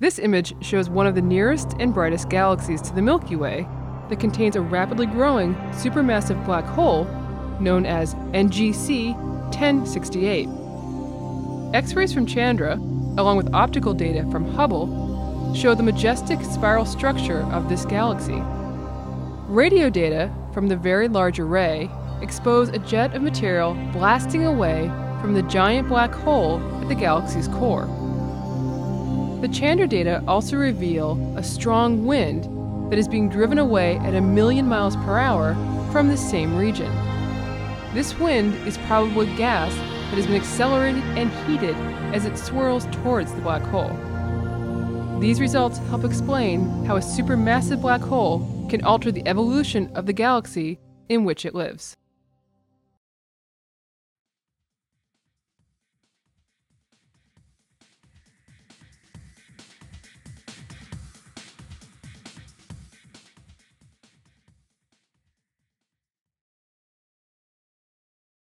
This image shows one of the nearest and brightest galaxies to the Milky Way that contains a rapidly growing supermassive black hole known as NGC 1068. X rays from Chandra, along with optical data from Hubble, show the majestic spiral structure of this galaxy. Radio data from the Very Large Array expose a jet of material blasting away from the giant black hole at the galaxy's core. The Chandra data also reveal a strong wind that is being driven away at a million miles per hour from the same region. This wind is probably gas that has been accelerated and heated as it swirls towards the black hole. These results help explain how a supermassive black hole can alter the evolution of the galaxy in which it lives.